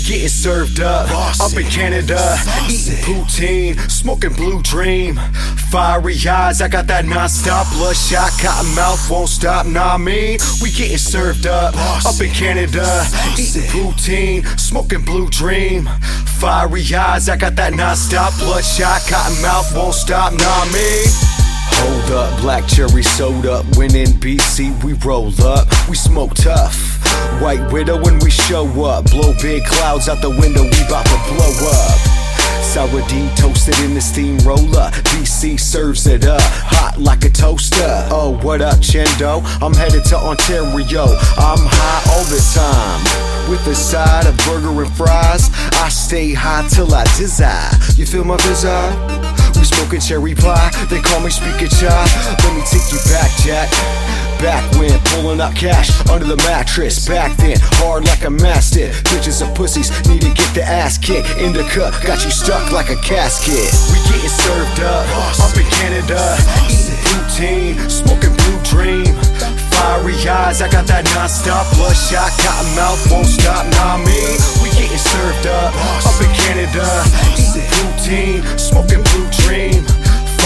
We getting served up. Up in Canada, eating poutine, smoking blue dream. Fiery eyes, I got that non-stop bloodshot, cotton mouth won't stop. Nah, I mean, we getting served up. Up in Canada, eating poutine, smoking blue dream. Fiery eyes, I got that non-stop bloodshot, cotton mouth won't stop. Nah, I mean. Hold up, black cherry soda. When in BC, we roll up. We smoke tough. White widow when we show up. Blow big clouds out the window, we bout to blow up. Sour D toasted in the steamroller. BC serves it up, hot like a toaster. Oh, what up, Chendo? I'm headed to Ontario. I'm high all the time. With a side of burger and fries, I stay high till I desire. You feel my visa? We smoking cherry pie, they call me Speaker Chai. Let me take you back, Jack. Back when pulling up cash under the mattress. Back then, hard like a mastiff. Bitches and pussies need to get the ass kicked. In the cup, got you stuck like a casket. We getting served up, up in Canada. Eating poutine, smoking blue dream. Fiery eyes, I got that non-stop bloodshot, cotton mouth won't stop. Nah, me, we getting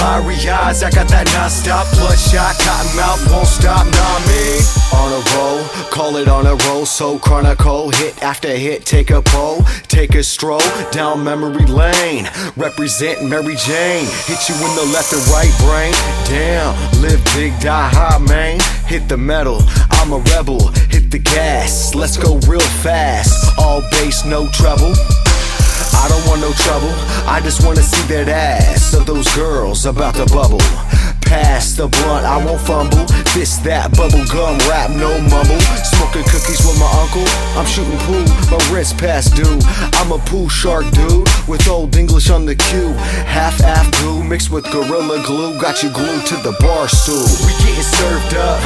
Fiery eyes, I got that non-stop bloodshot, cotton mouth won't stop. Nah, me on a roll, call it on a roll. So chronicle, hit after hit, take a pull, take a stroll down memory lane. Represent Mary Jane, hit you in the left and right brain. Damn, live big, die high, man. Hit the metal, I'm a rebel. Hit the gas, let's go real fast. All bass, no treble. I don't want no trouble, I just wanna see that ass of those girls about to bubble. Pass the blunt, I won't fumble. This, that, bubble gum rap, no mumble. Smoking cookies with my uncle. I'm shooting pool, my wrist past due. I'm a pool shark dude with old English on the cue. Half af glue mixed with gorilla glue. Got you glued to the bar stool. We getting served up,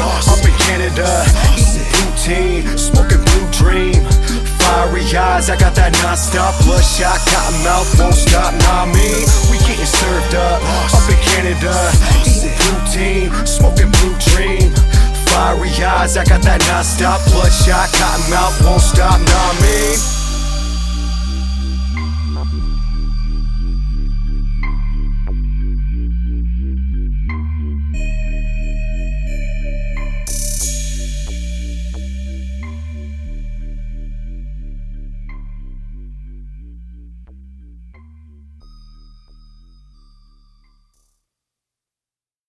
eyes, I got that non-stop cotton mouth won't stop. Nah, me, we getting served up, up in Canada, eating poutine, smoking blue dream. Fiery eyes, I got that non-stop bloodshot, cotton mouth won't stop. Nah, me.